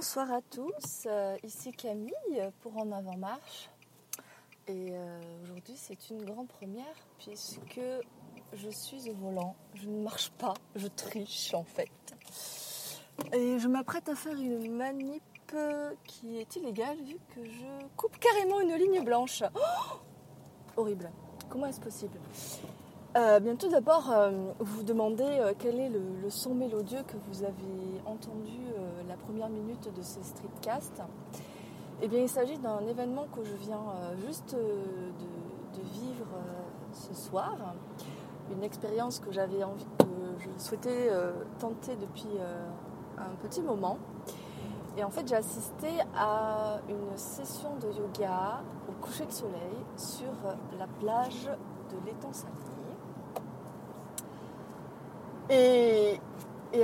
Bonsoir à tous. Euh, ici Camille pour En Avant Marche. Et euh, aujourd'hui, c'est une grande première puisque je suis au volant. Je ne marche pas, je triche en fait. Et je m'apprête à faire une manip qui est illégale vu que je coupe carrément une ligne blanche. Oh Horrible. Comment est-ce possible? Euh, bien tout d'abord, euh, vous vous demandez euh, quel est le, son mélodieux que vous avez entendu la première minute de ce streetcast. Eh bien, il s'agit d'un événement que je viens juste de, vivre ce soir. Une expérience que j'avais envie, que je souhaitais tenter depuis un petit moment. Et en fait, j'ai assisté à une session de yoga au coucher de soleil sur la plage de l'étang Salé. Et,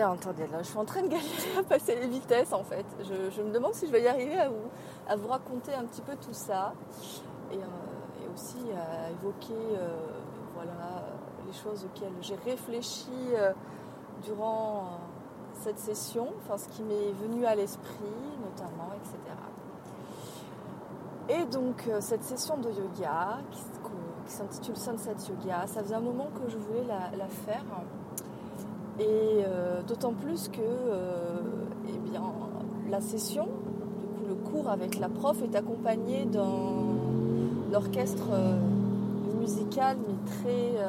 attendez, là, je suis en train de galérer à passer les vitesses en fait. Je, me demande si je vais y arriver à vous, à vous raconter un petit peu tout ça et, euh, aussi à évoquer euh, voilà, les choses auxquelles j'ai réfléchi euh, durant cette session, enfin ce qui m'est venu à l'esprit notamment, etc. Et donc cette session de yoga qui, s'intitule Sunset Yoga, ça faisait un moment que je voulais la faire et euh, d'autant plus que euh, eh bien, la session, le cours avec la prof est accompagné d'un orchestre euh, musical, mais très.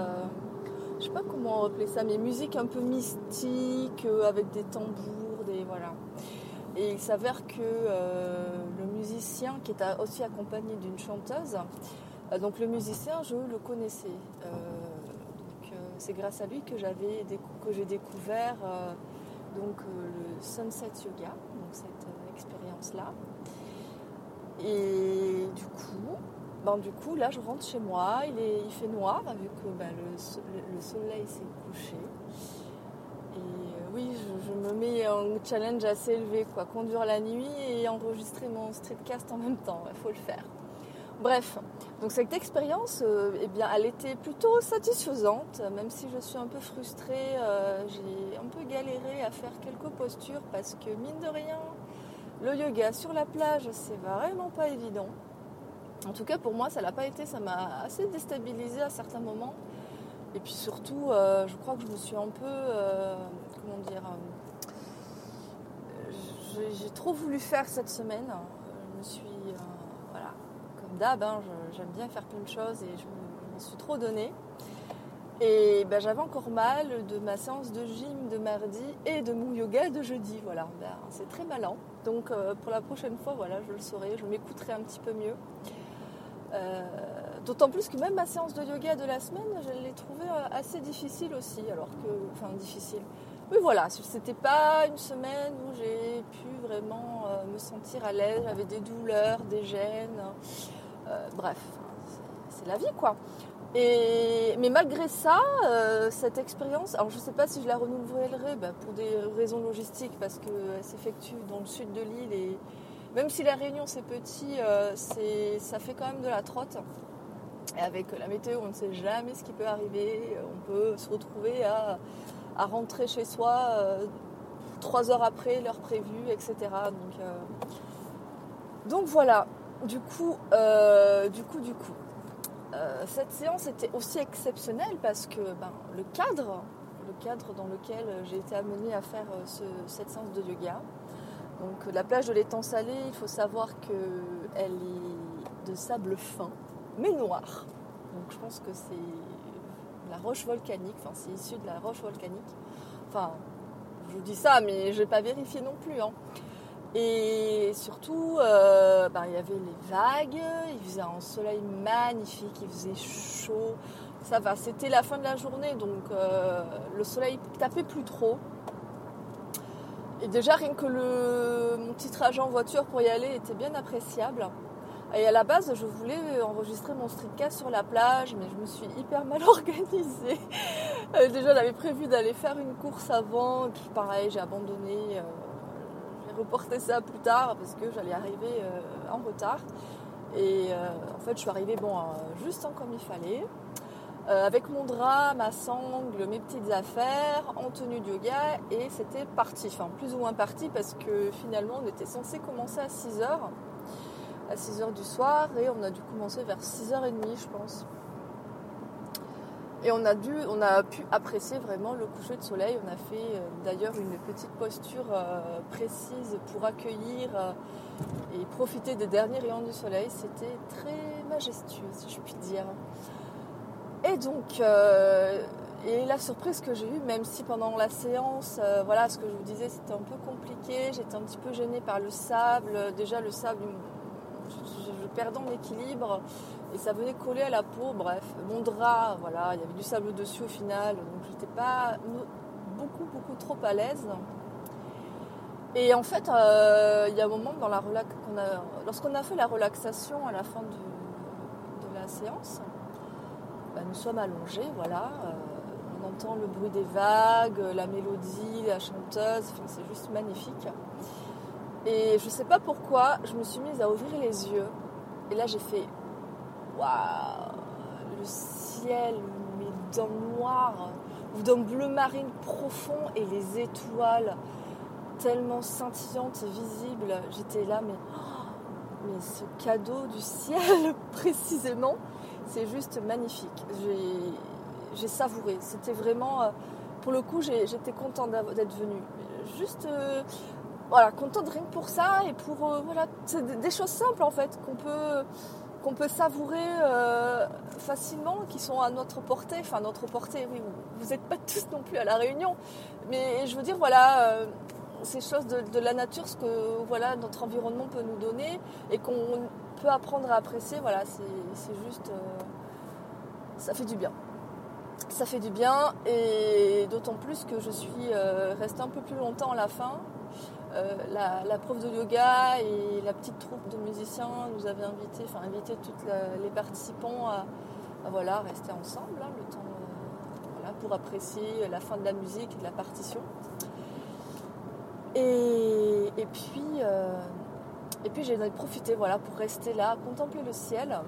je sais pas comment appeler ça, mais musique un peu mystique, avec des tambours, des. Voilà. Et il s'avère que le musicien, qui est aussi accompagné d'une chanteuse, donc le musicien, je le connaissais c'est grâce à lui que j'avais que j'ai découvert euh, donc euh, le sunset yoga, donc cette euh, expérience là. Et du coup, ben, du coup là je rentre chez moi, il, est, il fait noir vu que ben, le, soleil s'est couché. Et oui, je, me mets un challenge assez élevé, quoi, conduire la nuit et enregistrer mon streetcast en même temps, il faut le faire. Bref, donc cette expérience, euh, eh elle était plutôt satisfaisante, même si je suis un peu frustrée. Euh, j'ai un peu galéré à faire quelques postures parce que mine de rien, le yoga sur la plage, c'est vraiment pas évident. En tout cas, pour moi, ça l'a pas été. Ça m'a assez déstabilisée à certains moments. Et puis surtout, euh, je crois que je me suis un peu, comment dire, j'ai trop voulu faire cette semaine. Hein, j'aime bien faire plein de choses et je me, suis trop donnée. Et ben, j'avais encore mal de ma séance de gym de mardi et de mon yoga de jeudi. Voilà, ben, c'est très malin. Donc euh, pour la prochaine fois, voilà, je le saurai, je m'écouterai un petit peu mieux. Euh, d'autant plus que même ma séance de yoga de la semaine, je l'ai trouvée euh, assez difficile aussi. Alors que, enfin, difficile. Oui, voilà, c'était pas une semaine où j'ai pu vraiment me sentir à l'aise. J'avais des douleurs, des gènes. Euh, bref, c'est la vie quoi. Mais malgré ça, euh, cette expérience, alors je ne sais pas si je la renouvellerai bah, pour des raisons logistiques parce qu'elle s'effectue dans le sud de l'île et même si la Réunion c'est petit, euh, ça fait quand même de la trotte. Et avec la météo, on ne sait jamais ce qui peut arriver. On peut se retrouver à, rentrer chez soi trois heures après l'heure prévue, etc. Donc voilà, du coup, euh, du coup, du coup, euh, cette séance était aussi exceptionnelle parce que ben, le cadre, le cadre dans lequel j'ai été amenée à faire euh, cette séance de yoga. Donc la plage de l'étang salé, il faut savoir qu'elle est de sable fin, mais noir. Donc je pense que c'est la roche volcanique, enfin c'est issu de la roche volcanique. Enfin, je vous dis ça, mais je n'ai pas vérifié non plus. Hein. Et surtout, euh, ben, il y avait les vagues, il faisait un soleil magnifique, il faisait chaud. Ça va, c'était la fin de la journée, donc euh, le soleil tapait plus trop. Et déjà, rien que le, mon petit trajet en voiture pour y aller était bien appréciable. Et à la base, je voulais enregistrer mon streetcast sur la plage, mais je me suis hyper mal organisée. Euh, déjà, j'avais prévu d'aller faire une course avant, puis pareil, j'ai abandonné reporter ça plus tard parce que j'allais arriver euh, en retard. Et euh, en fait, je suis arrivée bon, euh, juste en comme il fallait. avec mon drap, ma sangle, mes petites affaires, en tenue de yoga, et c'était parti, enfin plus ou moins parti, parce que finalement on était censé commencer à 6h, à 6h du soir, et on a dû commencer vers 6h30 je pense. Et on a, dû, pu apprécier vraiment le coucher de soleil. On a fait euh, d'ailleurs une petite posture euh, précise pour accueillir euh, et profiter des derniers rayons du soleil. C'était très majestueux, si je puis dire. Et donc, et la surprise que j'ai eue, même si pendant la séance, voilà, ce que je vous disais, c'était un peu compliqué, j'étais un petit peu gênée par le sable. Déjà, le sable, je, je perdais en équilibre et ça venait coller à la peau. Bref, mon drap, voilà, il y avait du sable dessus au final, donc j'étais pas beaucoup, beaucoup trop à l'aise. Et en fait, euh, il y a un moment dans la lorsqu'on a fait la relaxation à la fin de, la séance, bah, nous sommes allongés, voilà. Euh, on entend le bruit des vagues, la mélodie, la chanteuse, c'est juste magnifique. Et je ne sais pas pourquoi, je me suis mise à ouvrir les yeux. Et là, j'ai fait le ciel, mais d'un noir, ou d'un bleu marine profond et les étoiles tellement scintillantes et visibles. J'étais là, mais, oh, mais ce cadeau du ciel, précisément, c'est juste magnifique. J'ai savouré. C'était vraiment, euh, pour le coup, j'étais contente d'être venue. Juste, euh, voilà, contente rien que pour ça et pour, euh, voilà, des choses simples en fait qu'on peut qu'on peut savourer euh, facilement, qui sont à notre portée. Enfin, notre portée, oui, vous n'êtes pas tous non plus à la réunion. Mais je veux dire, voilà, euh, ces choses de, la nature, ce que voilà, notre environnement peut nous donner et qu'on peut apprendre à apprécier, voilà, c'est juste. Euh, ça fait du bien. Ça fait du bien et d'autant plus que je suis restée un peu plus longtemps à la fin euh, la, prof de yoga et la petite troupe de musiciens nous avaient invité, enfin invité tous les participants à, voilà, rester ensemble hein, le temps, euh, pour apprécier la fin de la musique et de la partition. Et, puis, euh, et puis j'ai profité voilà, pour rester là, contempler le ciel.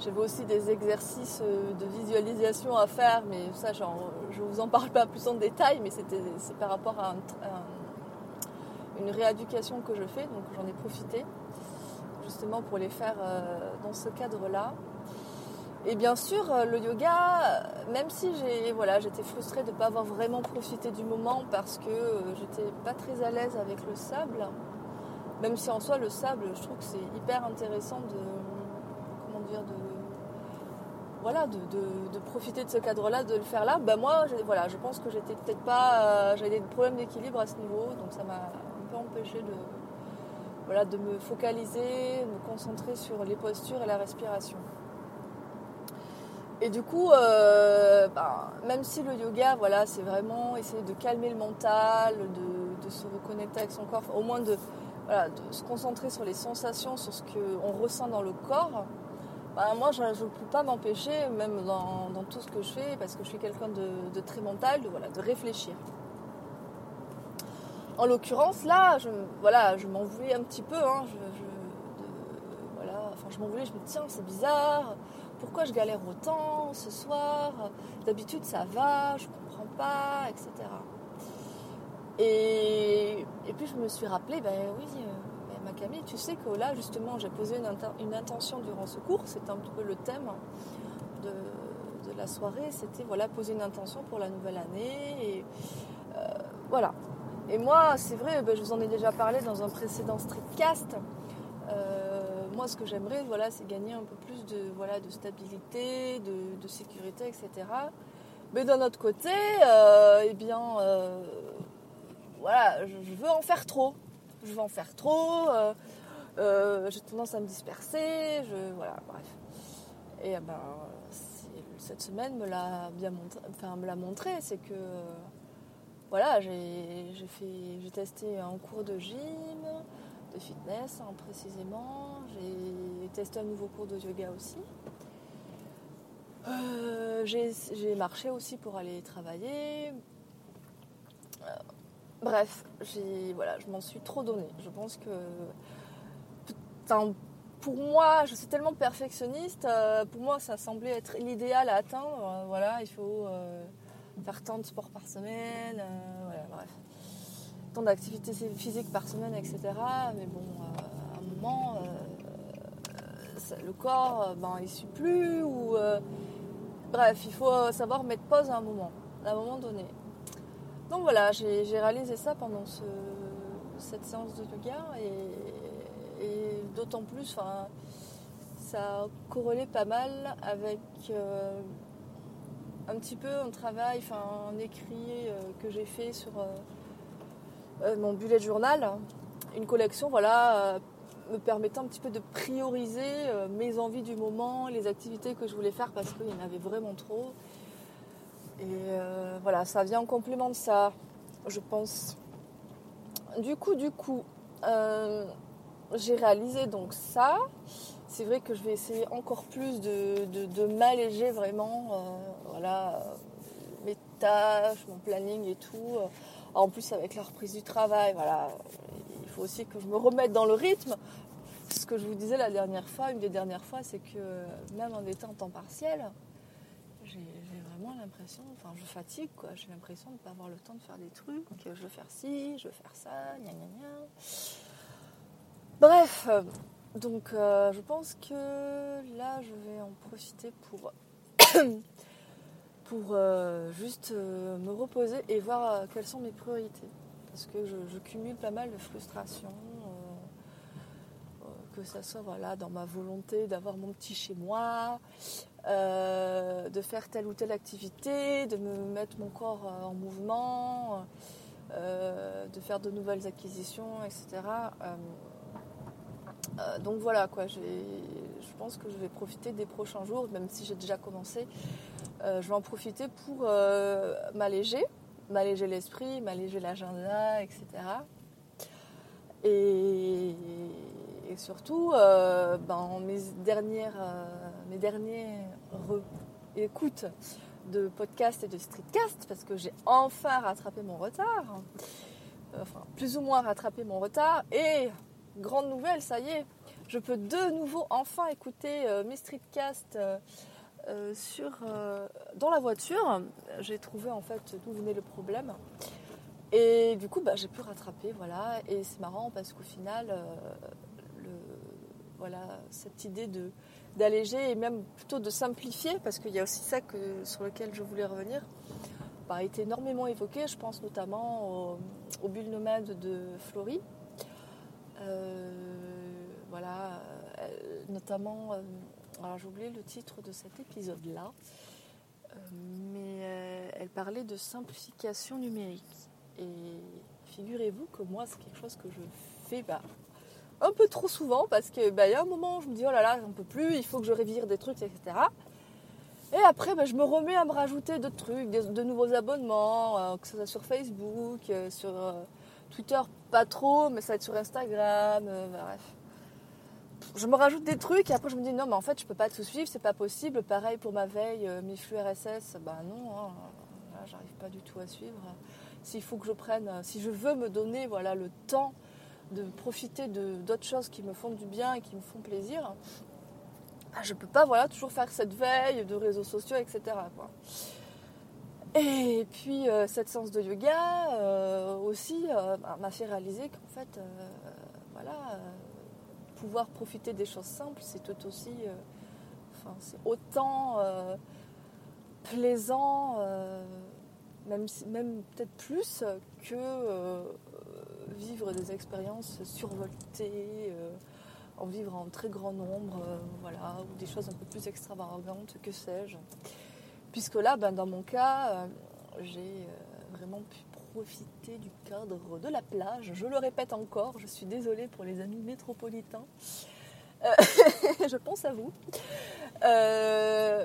J'avais aussi des exercices de visualisation à faire, mais ça, je ne vous en parle pas plus en détail, mais c'est par rapport à un une rééducation que je fais, donc j'en ai profité justement pour les faire euh, dans ce cadre-là. Et bien sûr, euh, le yoga, même si j'ai, voilà, j'étais frustrée de ne pas avoir vraiment profité du moment parce que euh, j'étais pas très à l'aise avec le sable, même si en soi le sable, je trouve que c'est hyper intéressant de, de, voilà, de, profiter de ce cadre-là, de le faire là. Ben moi, voilà, je pense que j'étais peut-être pas, j'avais des problèmes d'équilibre à ce niveau, donc ça m'a empêcher de, voilà, de me focaliser, me concentrer sur les postures et la respiration. Et du coup, euh, bah, même si le yoga, voilà, c'est vraiment essayer de calmer le mental, de, se reconnecter avec son corps, au moins de, de se concentrer sur les sensations, sur ce qu'on ressent dans le corps, bah, moi, je ne peux pas m'empêcher, même dans, tout ce que je fais, parce que je suis quelqu'un de, très mental, de, voilà, de réfléchir. En l'occurrence, là, je, voilà, je m'en voulais un petit peu. Hein, je, voilà, enfin, je m'en voulais, je me dis, tiens, c'est bizarre. Pourquoi je galère autant ce soir D'habitude, ça va, je comprends pas, etc. Et, puis, je me suis rappelé, ben oui, euh, Camille, tu sais que là, justement, j'ai posé une, intention durant ce cours. C'était un petit peu le thème de, la soirée. C'était, voilà, poser une intention pour la nouvelle année. Et euh, voilà, et moi, c'est vrai, ben, je vous en ai déjà parlé dans un précédent streetcast. Euh, moi, ce que j'aimerais, voilà, c'est gagner un peu plus de, voilà, de stabilité, de, sécurité, etc. Mais d'un autre côté, euh, eh bien, voilà, je, veux en faire trop. Je veux en faire trop. j'ai tendance à me disperser. Je, voilà, bref. Et ben, cette semaine me l'a bien montré, enfin, me l'a montré, c'est que voilà, j'ai testé un cours de gym, de fitness hein, précisément. J'ai testé un nouveau cours de yoga aussi. Euh, j'ai marché aussi pour aller travailler. Euh, bref, voilà, je m'en suis trop donné. Je pense que pour moi, je suis tellement perfectionniste, pour moi ça semblait être l'idéal à atteindre. voilà, il faut faire tant de sport par semaine, voilà, bref. Tant d'activités physiques par semaine, etc. Mais bon, à un moment, le corps, ben, il suit plus. Bref, il faut savoir mettre pause à un moment, à un moment donné. Donc voilà, j'ai réalisé ça pendant cette séance de yoga et, d'autant plus, ça a corrélé pas mal avec euh, un petit peu un travail, enfin un écrit euh, que j'ai fait sur euh, mon bullet journal, une collection, voilà, me permettant un petit peu de prioriser mes envies du moment, les activités que je voulais faire parce qu'il y en avait vraiment trop. Et euh, voilà, ça vient en complément de ça, je pense. Du coup, du coup, euh, j'ai réalisé donc ça. C'est vrai que je vais essayer encore plus de, m'alléger vraiment, euh, voilà, mes tâches, mon planning et tout. En plus, avec la reprise du travail, voilà, il faut aussi que je me remette dans le rythme. Ce que je vous disais la dernière fois, une des dernières fois, c'est que même en étant en temps partiel, l'impression, enfin je fatigue quoi, j'ai l'impression de ne pas avoir le temps de faire des trucs, je veux faire ci, je veux faire ça, gna gna gna. Bref, donc euh, je pense que là je vais en profiter pour, pour euh, juste euh, me reposer et voir quelles sont mes priorités. Parce que je, cumule pas mal de frustration, que ça soit voilà, dans ma volonté d'avoir mon petit chez moi, euh, de faire telle ou telle activité, de me mettre mon corps euh, en mouvement, euh, de faire de nouvelles acquisitions, etc. donc voilà, quoi, je pense que je vais profiter des prochains jours, même si j'ai déjà commencé. je vais en profiter pour m'alléger, m'alléger l'esprit, m'alléger l'agenda, etc. Et, surtout, ben, mes dernières, mes dernières écoutes de podcast et de streetcast, parce que j'ai enfin rattrapé mon retard, enfin plus ou moins rattrapé mon retard, et grande nouvelle, ça y est, je peux de nouveau enfin écouter euh, mes streetcasts sur, dans la voiture. J'ai trouvé en fait d'où venait le problème. Et du coup, bah, j'ai pu rattraper, voilà. Et c'est marrant parce qu'au final, voilà, cette idée de, d'alléger et même plutôt de simplifier, parce qu'il y a aussi ça sur lequel je voulais revenir, bah, a été énormément évoqué. Je pense notamment au, au bulle nomade de Florie. Euh, voilà, euh, notamment, euh, alors oublié le titre de cet épisode-là, mais elle parlait de simplification numérique. Et figurez-vous que moi, c'est quelque chose que je fais bah, un peu trop souvent parce que bah, y a un moment où je me dis oh là là, j'en peux plus, il faut que je révire des trucs, etc. Et après, bah, je me remets à me rajouter d'autres trucs, de nouveaux abonnements, euh, que ce soit sur Facebook, euh, sur euh, Twitter, pas trop, mais ça va être sur Instagram, bref. Je me rajoute des trucs et après je me dis non, mais en fait, je peux pas tout suivre, c'est pas possible. Pareil pour ma veille, mes flux RSS, bah non, hein, j'arrive pas du tout à suivre. S'il faut que je prenne, si je veux me donner voilà, le temps de profiter d'autres choses qui me font du bien et qui me font plaisir, ah, je peux pas voilà, toujours faire cette veille de réseaux sociaux, etc. Et puis euh, cette séance de yoga euh, aussi euh, bah, m'a fait réaliser qu'en fait, voilà, pouvoir profiter des choses simples, c'est tout aussi, enfin, c'est autant plaisant, même, même peut-être plus que vivre des expériences survoltées, euh, en vivre en très grand nombre, euh, voilà, ou des choses un peu plus extravagantes, que sais-je. Puisque là, ben, dans mon cas, euh, j'ai vraiment pu profiter du cadre de la plage. Je le répète encore, je suis désolée pour les amis métropolitains. je pense à vous.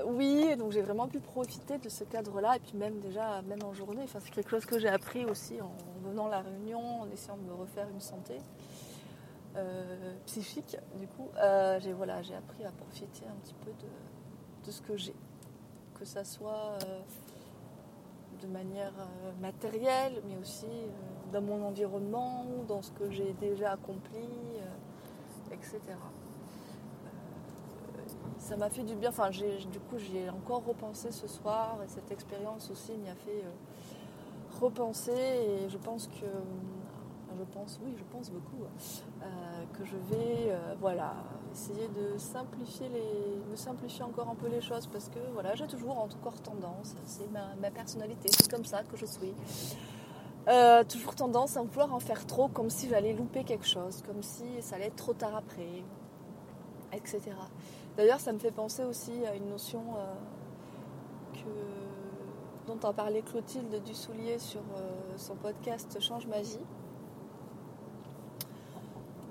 Oui, donc j'ai vraiment pu profiter de ce cadre-là, et puis même déjà, même en journée, enfin, c'est quelque chose que j'ai appris aussi en venant à la réunion, en essayant de me refaire une santé euh, psychique, du coup, euh, j'ai voilà, appris à profiter un petit peu de, ce que j'ai. Que ça soit euh, de manière matérielle, mais aussi dans mon environnement, dans ce que j'ai déjà accompli, etc. ça m'a fait du bien. Enfin, du coup, j'ai encore repensé ce soir et cette expérience aussi m'y a fait euh, repenser. Et je pense que, je pense, oui, je pense beaucoup, euh, que je vais, euh, voilà, essayer de simplifier les, de simplifier encore un peu les choses parce que voilà, j'ai toujours encore tendance, c'est ma, personnalité, c'est comme ça que je suis. toujours tendance à vouloir en faire trop, comme si j'allais louper quelque chose, comme si ça allait être trop tard après, etc. D'ailleurs, ça me fait penser aussi à une notion euh, dont a parlé Clotilde Dussoulier sur euh, son podcast Change ma vie,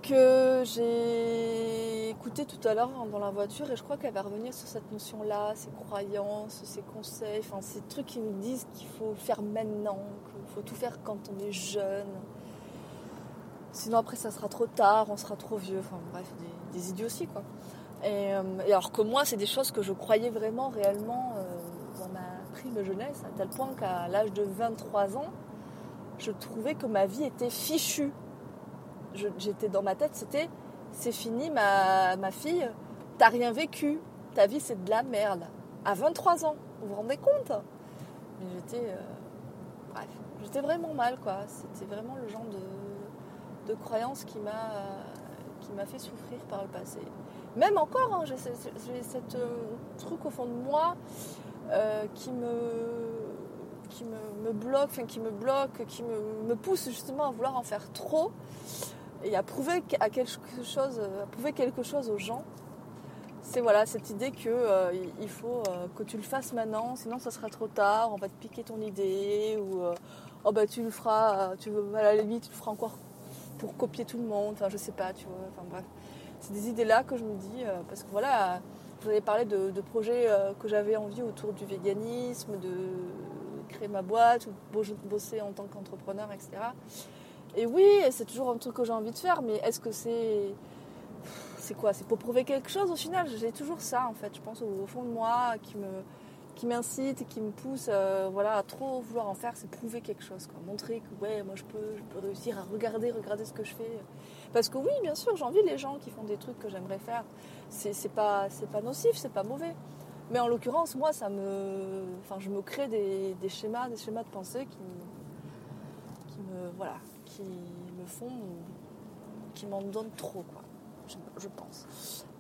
que j'ai écouté tout à l'heure dans la voiture et je crois qu'elle va revenir sur cette notion-là, ces croyances, ces conseils, enfin ces trucs qui nous disent qu'il faut faire maintenant, qu'il faut tout faire quand on est jeune. Sinon après ça sera trop tard, on sera trop vieux, enfin bref, des, des idioties quoi. Euh, et, alors que moi, c'est des choses que je croyais vraiment, réellement, euh, dans ma prime jeunesse, à tel point qu'à l'âge de 23 ans, je trouvais que ma vie était fichue. J'étais dans ma tête, c'était c'est fini, ma, ma fille, t'as rien vécu, ta vie c'est de la merde. À 23 ans, vous vous rendez compte? Mais j'étais. Euh, bref, j'étais vraiment mal, quoi. C'était vraiment le genre de, de croyance qui m'a fait souffrir par le passé. Même encore, hein, j'ai ce euh, truc au fond de moi euh, qui me qui me, bloque, qui me bloque, qui me, pousse justement à vouloir en faire trop et à prouver à quelque chose, à prouver quelque chose aux gens. C'est voilà cette idée que euh, il faut que tu le fasses maintenant, sinon ça sera trop tard, on va te piquer ton idée ou oh bah tu le feras, tu à la limite tu le feras encore pour copier tout le monde, enfin je sais pas, tu vois, enfin bref c'est des idées-là que je me dis, euh, parce que voilà, vous avez parlé de, projets euh, que j'avais envie autour du véganisme, de créer ma boîte, ou bosser en tant qu'entrepreneur, etc. Et oui, c'est toujours un truc que j'ai envie de faire, mais est-ce que c'est. C'est quoi? C'est pour prouver quelque chose au final? J'ai toujours ça en fait, je pense au fond de moi qui me, qui m'incite qui me pousse euh, voilà, à trop vouloir en faire, c'est prouver quelque chose. Quoi. Montrer que ouais, moi je peux, je peux réussir à regarder, regarder ce que je fais. Parce que oui, bien sûr, j'envie les gens qui font des trucs que j'aimerais faire. C'est pas, pas nocif, c'est pas mauvais. Mais en l'occurrence, moi, ça me, enfin, je me crée des, schémas, des schémas de pensée qui, qui me, voilà, qui me font, qui m'en donnent trop.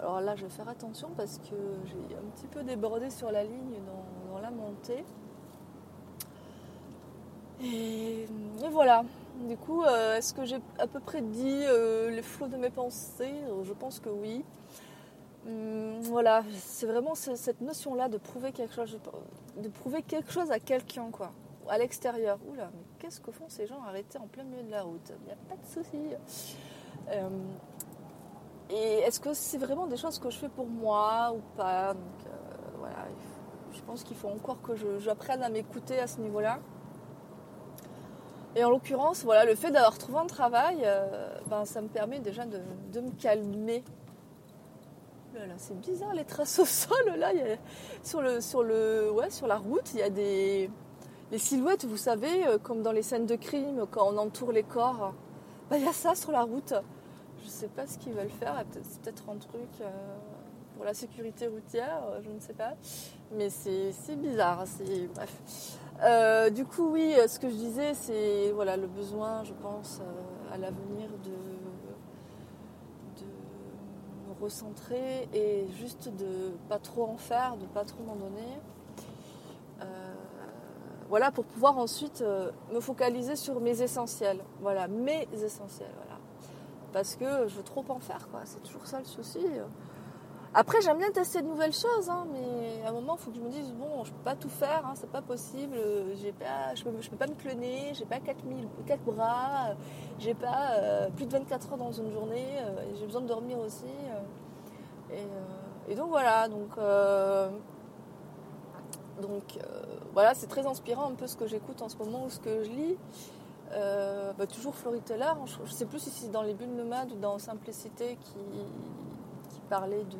Alors là, je vais faire attention parce que j'ai un petit peu débordé sur la ligne dans, la montée. Et, voilà. Du coup, euh, est-ce que j'ai à peu près dit euh, les flots de mes pensées? Je pense que oui. Hum, voilà, c'est vraiment cette notion-là de prouver quelque chose, de prouver quelque chose à quelqu'un, quoi, à l'extérieur. Oula, mais qu'est-ce que font ces gens arrêtés en plein milieu de la route? Il n'y a pas de souci. Hum, et est-ce que c'est vraiment des choses que je fais pour moi ou pas euh, voilà, je pense qu'il faut encore que j'apprenne à m'écouter à ce niveau-là. Et en l'occurrence, voilà, le fait d'avoir trouvé un travail, euh, ben, ça me permet déjà de, me calmer. c'est bizarre les traces au sol là. sur, le, sur, le, ouais, sur la route, il y a des les silhouettes, vous savez, euh, comme dans les scènes de crime, quand on entoure les corps. Ben, il y a ça sur la route. Je sais pas ce qu'ils veulent faire. C'est peut-être un truc euh, pour la sécurité routière, euh, je ne sais pas. Mais c'est bizarre. Bref. Euh, du coup, oui, ce que je disais, c'est voilà, le besoin, je pense, à l'avenir de, de me recentrer et juste de pas trop en faire, de pas trop m'en donner. voilà, pour pouvoir ensuite me focaliser sur mes essentiels. Voilà, mes essentiels. Voilà parce que je veux trop en faire, quoi. C'est toujours ça le souci. Après, j'aime bien tester de nouvelles choses, hein, mais à un moment, il faut que je me dise bon, je peux pas tout faire, hein, c'est pas possible. Pas, je peux, peux pas me cloner, j'ai pas 4000, 4 bras, j'ai pas euh, plus de 24 heures dans une journée, euh, j'ai besoin de dormir aussi. Euh, et, donc voilà, donc donc voilà, c'est très inspirant un peu ce que j'écoute en ce moment ou ce que je lis. Euh, bah, toujours Teller, je ne sais plus si c'est dans Les Bulles Nomades ou dans Simplicité qui, parlait de.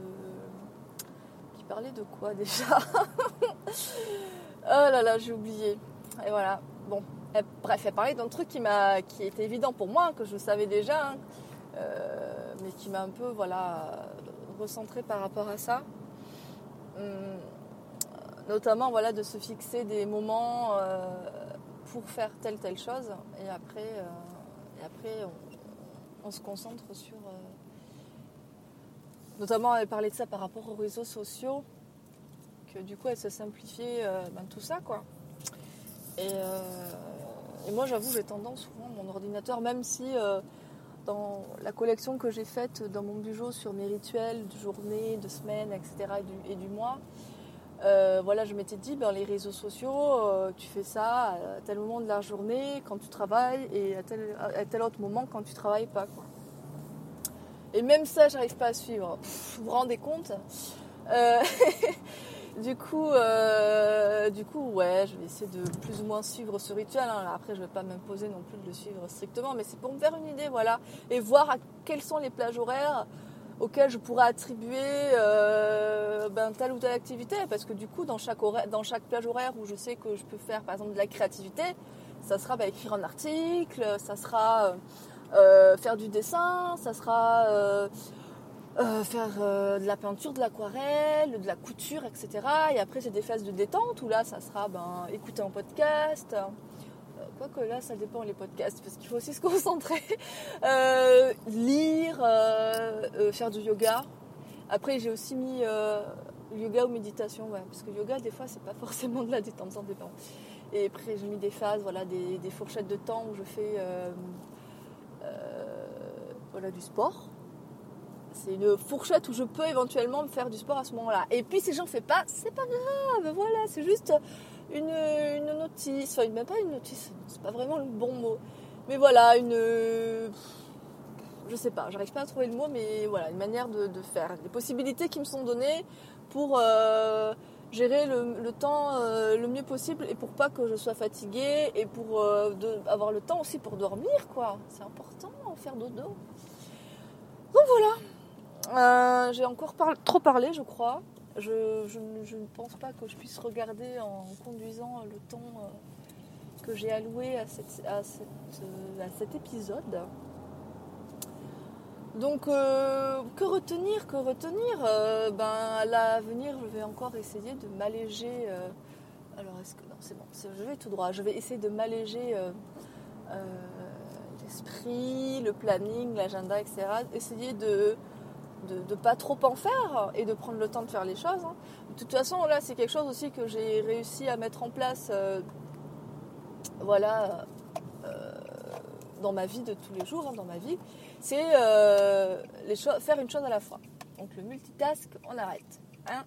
Qui parlait de quoi déjà? Oh là là, j'ai oublié. Et voilà. Bon, bref, elle parlait d'un truc qui, m'a, qui était évident pour moi, que je savais déjà, hein, euh, mais qui m'a un peu voilà, recentré par rapport à ça. hum, notamment voilà, de se fixer des moments euh, pour faire telle telle chose et après, euh, et après on, se concentre sur... Euh, notamment elle parlait de ça par rapport aux réseaux sociaux, que du coup elle se simplifiait ben, tout ça quoi. Et, et moi j'avoue j'ai tendance souvent mon ordinateur, même si dans la collection que j'ai faite dans mon bureau sur mes rituels de journée, de semaine, etc. et du, mois, euh, voilà, je m'étais dit, ben, les réseaux sociaux, euh, tu fais ça à tel moment de la journée quand tu travailles et à tel, autre moment quand tu travailles pas. Et même ça, j'arrive pas à suivre. vous vous rendez compte? Euh, Du coup, je vais essayer de plus ou moins suivre ce rituel. Hein. Après, je vais pas m'imposer non plus de le suivre strictement, mais c'est pour me faire une idée, voilà, et voir à quelles sont les plages horaires auxquelles je pourrais attribuer euh, ben, telle ou telle activité, parce que du coup, dans chaque, dans chaque plage horaire où je sais que je peux faire, par exemple, de la créativité, ça sera bah, écrire un article, ça sera euh, faire du dessin, ça sera euh, faire euh, de la peinture, de l'aquarelle, de la couture, etc. Et après, c'est des phases de détente où là, ça sera ben, écouter un podcast. Euh, quoique là, ça dépend les podcasts parce qu'il faut aussi se concentrer. lire, faire du yoga. Après, j'ai aussi mis yoga ou méditation, parce que yoga, des fois, c'est pas forcément de la détente, ça dépend. Et après, j'ai mis des phases, voilà, des, des, fourchettes de temps où je fais voilà, du sport c'est une fourchette où je peux éventuellement me faire du sport à ce moment-là. Et puis si j'en fais pas, c'est pas grave, voilà, c'est juste une, notice, enfin même pas une notice, c'est pas vraiment le bon mot. Mais voilà, une... Je sais pas, j'arrive pas à trouver le mot, mais voilà, une manière de, faire. Des possibilités qui me sont données pour euh, gérer le, temps euh, le mieux possible et pour pas que je sois fatiguée et pour euh, avoir le temps aussi pour dormir, quoi. C'est important, faire dodo. Donc voilà, j'ai encore trop parlé, je crois. Je, ne pense pas que je puisse regarder en conduisant le temps euh, que j'ai alloué à, euh, cet épisode. Donc, que retenir Que retenir? Ben, À l'avenir, je vais encore essayer de m'alléger. alors, est-ce que. Non, c'est bon, je vais tout droit. Je vais essayer de m'alléger l'esprit, le planning, l'agenda, etc. Essayer de de ne pas trop en faire et de prendre le temps de faire les choses. Hein. De toute façon, là, c'est quelque chose aussi que j'ai réussi à mettre en place, euh, voilà, euh, dans ma vie de tous les jours, hein, dans ma vie. C'est euh, faire une chose à la fois. Donc le multitask, on arrête. Hein.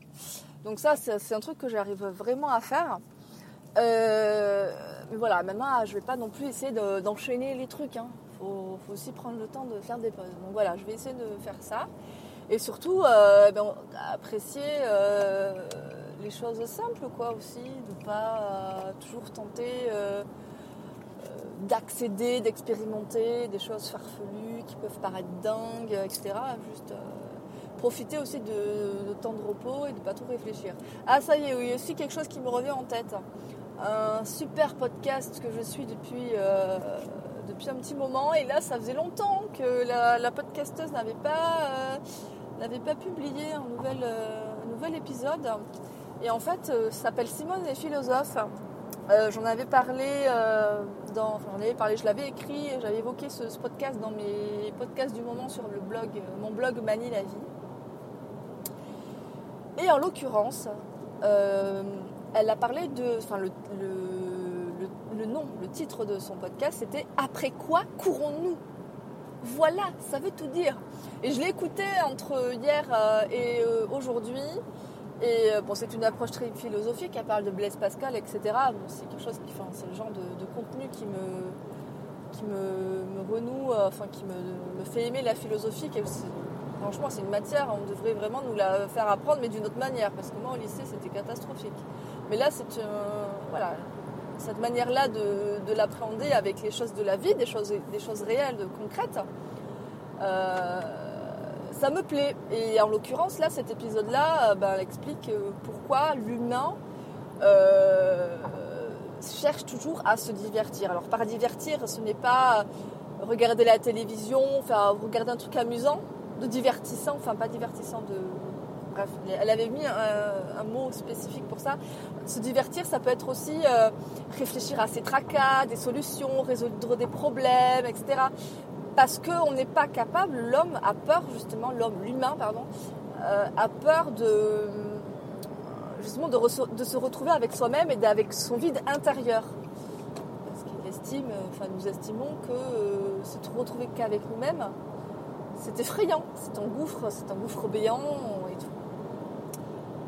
Donc ça, c'est un truc que j'arrive vraiment à faire. mais voilà, maintenant, je vais pas non plus essayer d'enchaîner les trucs. Il faut, faut, aussi prendre le temps de faire des pauses. Donc voilà, je vais essayer de faire ça. Et surtout, euh, ben, apprécier euh, les choses simples, quoi, aussi, de pas euh, toujours tenter d'accéder, d'expérimenter des choses farfelues qui peuvent paraître dingues, etc. Juste profiter aussi de, temps de repos et de ne pas trop réfléchir. Ah, ça y est, a aussi quelque chose qui me revient en tête. Un super podcast que je suis depuis depuis un petit moment. Et là, ça faisait longtemps que la, podcasteuse n'avait pas, n'avait pas publié un nouvel, euh, nouvel épisode. Et en fait, euh, s'appelle Simone les philosophes. Euh, j'en avais parlé dans, enfin, j'en avais parlé, je l'avais écrit, j'avais évoqué ce, podcast dans mes podcasts du moment sur le blog, mon blog Manie la vie. Et en l'occurrence, elle a parlé de, enfin le, le, le, nom, le titre de son podcast, c'était Après quoi courons-nous? Voilà, ça veut tout dire. Et je l'ai écouté entre hier euh, et euh, aujourd'hui. Et euh, bon, c'est une approche très philosophique. Elle parle de Blaise Pascal, etc. Bon, c'est quelque chose qui, enfin, c'est le genre de, contenu qui me, renoue, enfin, qui me, fait aimer la philosophie. franchement, c'est une matière. On devrait vraiment nous la faire apprendre, mais d'une autre manière, parce que moi, au lycée, c'était catastrophique. Mais là, c'est voilà, cette manière-là de, l'appréhender avec les choses de la vie, des choses, réelles, concrètes, euh, ça me plaît. Et en l'occurrence, là, cet épisode-là, euh, ben, explique euh, pourquoi l'humain cherche toujours à se divertir. Alors, par divertir, ce n'est pas regarder la télévision, enfin, regarder un truc amusant, de divertissant, enfin, pas divertissant, de elle avait mis un, mot spécifique pour ça. Se divertir, ça peut être aussi euh, réfléchir à ses tracas, des solutions, résoudre des problèmes, etc. Parce qu'on n'est pas capable, l'homme a peur, justement, l'homme, l'humain, pardon, euh, a peur de justement se retrouver avec soi-même et avec son vide intérieur. Parce qu'il estime, enfin nous estimons que se retrouver qu'avec nous-mêmes, c'est effrayant, c'est un gouffre, c'est un gouffre béant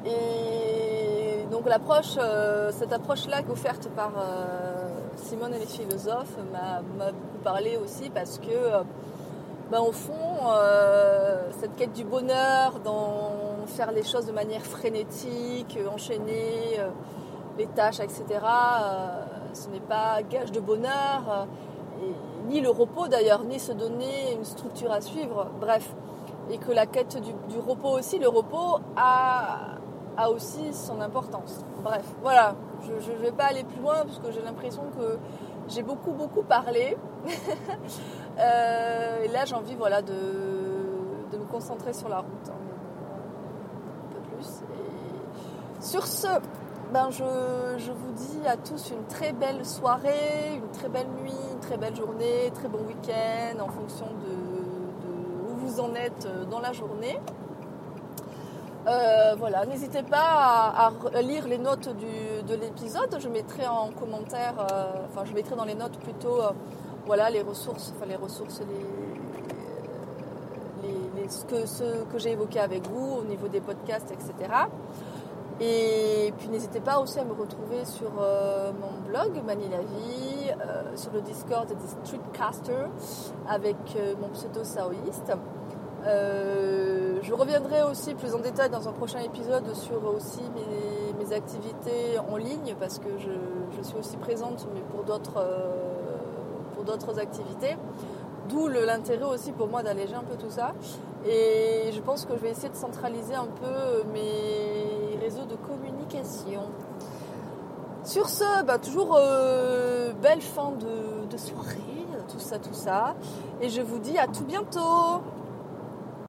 et donc l'approche, euh, cette approche-là offerte par euh, Simone et les philosophes m'a beaucoup parlé aussi parce que, euh, ben, au fond, cette quête du bonheur, dans faire les choses de manière frénétique, enchaîner les tâches, etc., ce n'est pas gage de bonheur ni le repos d'ailleurs, ni se donner une structure à suivre, bref. Et que la quête du, repos aussi, le repos a, a, aussi son importance. Bref, voilà, je ne vais pas aller plus loin parce que j'ai l'impression que j'ai beaucoup beaucoup parlé. Euh, et là j'ai envie voilà, de, me concentrer sur la route. Hein, un peu plus. Sur ce, ben je, vous dis à tous une très belle soirée, une très belle nuit, une très belle journée, très bon week-end en fonction de, où vous en êtes euh, dans la journée. Euh, voilà, n'hésitez pas à, lire les notes de l'épisode. Je mettrai en commentaire, euh, enfin je mettrai dans les notes plutôt voilà, les ressources, enfin les ressources, les, ce que, ce que j'ai évoqué avec vous au niveau des podcasts, etc. Et puis n'hésitez pas aussi à me retrouver sur euh, mon blog Mani la vie, euh, sur le Discord des Streetcasters avec euh, mon pseudo Saoïste. Je reviendrai aussi plus en détail dans un prochain épisode sur aussi mes, activités en ligne parce que je, suis aussi présente mais pour d'autres d'autres activités. D'où l'intérêt aussi pour moi d'alléger un peu tout ça. Et je pense que je vais essayer de centraliser un peu mes réseaux de communication. Sur ce, bah, toujours euh, belle fin de soirée, tout ça, tout ça. Et je vous dis à tout bientôt